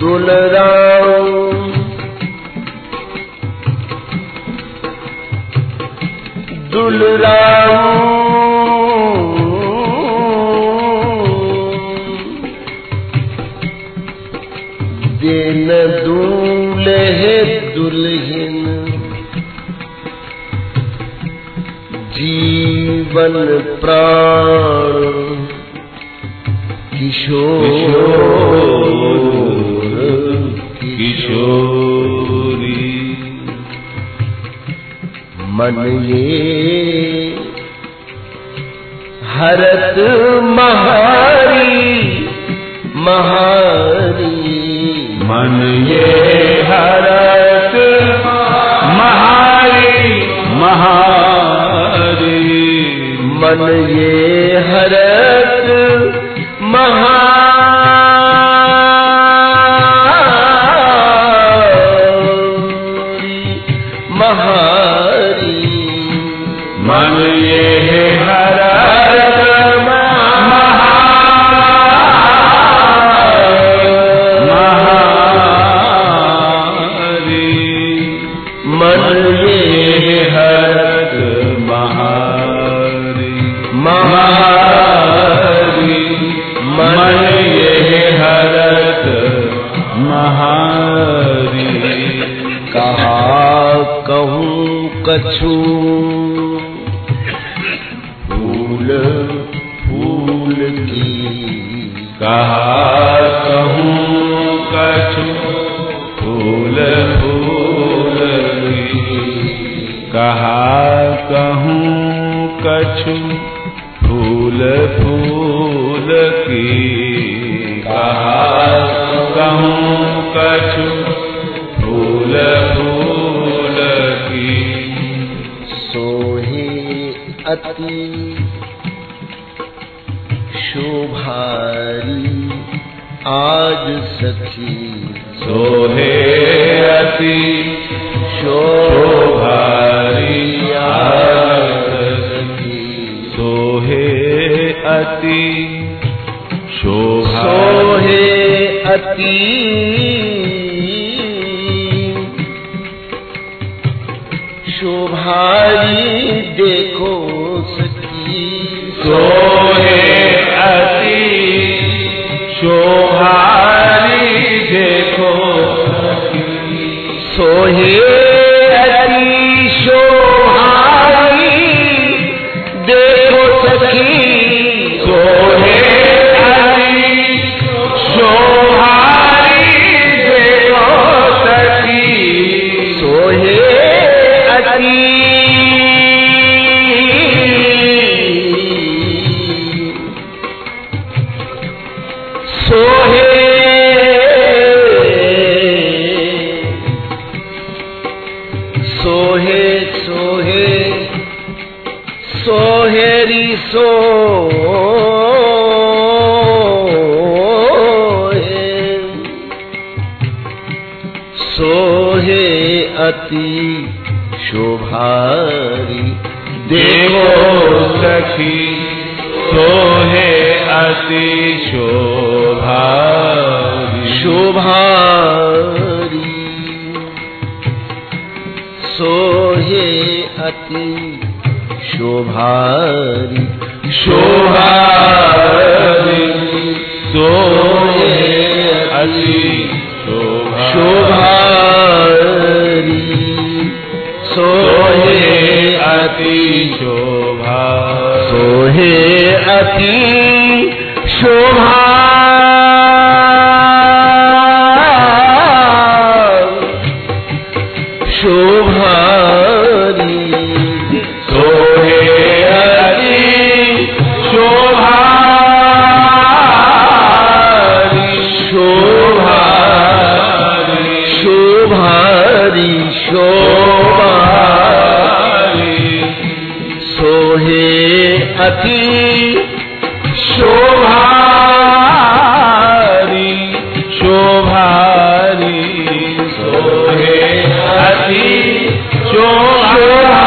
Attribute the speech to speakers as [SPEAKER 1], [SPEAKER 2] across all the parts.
[SPEAKER 1] दुलराऊं दुलराऊं दिन दूल्हे दुल्हन। जीवन प्राण। किशोर। मन ये हरत महारी महारी।
[SPEAKER 2] मन ये हरत महारी महारी।
[SPEAKER 1] मन ये महारी, कहा कहूँ कछु। फूल फूल की,
[SPEAKER 2] कहा कहूँ कछु। फूल फूल की, कहा कहूँ कछु। फूल फूल की कछु भूल भूल की।
[SPEAKER 1] सोहे अति शोभारी आज सखी।
[SPEAKER 2] सोहे अति
[SPEAKER 1] खो
[SPEAKER 2] सोही सोहारीखो
[SPEAKER 1] सोह सोहेरी सोहे सोहे अति शोभारी।
[SPEAKER 2] देखो सखी सोहे अति शोभारी।
[SPEAKER 1] शोभारी। सोहे अति शोभारी
[SPEAKER 2] शोभारी सोहे अति शोभा
[SPEAKER 1] शोभारी
[SPEAKER 2] सोहे
[SPEAKER 1] सोहे
[SPEAKER 2] अति शोभा
[SPEAKER 1] सोहे अति शोभारी
[SPEAKER 2] सोहे अति शोभारी
[SPEAKER 1] शोभारी सोहे अति
[SPEAKER 2] शोभारी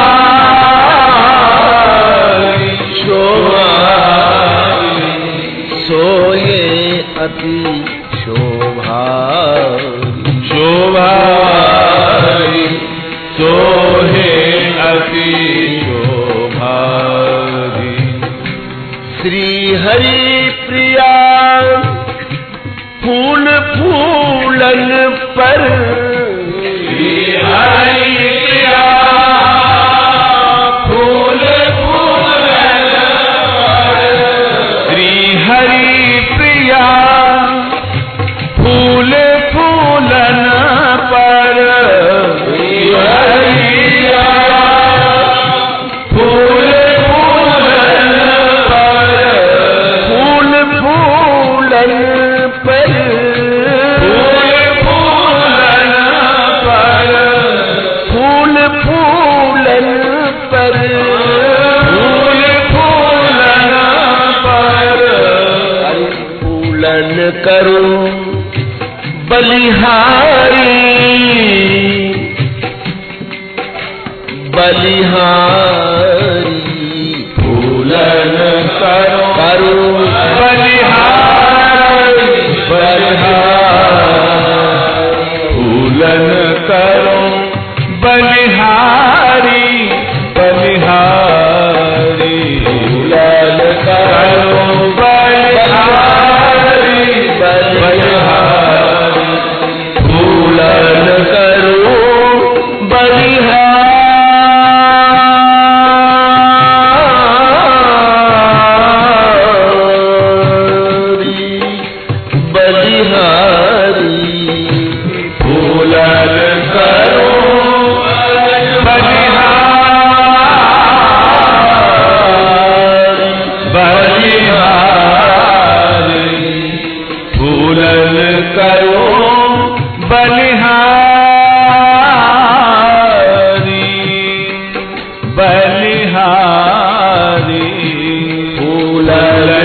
[SPEAKER 1] श्री हरि प्रिया फूल फूलन पर करो बलिहारी बलिहारी।
[SPEAKER 2] फूलन करो
[SPEAKER 1] करो
[SPEAKER 2] बलिहार बलिहार। फूलन करो बलिहारी। बलिहूर।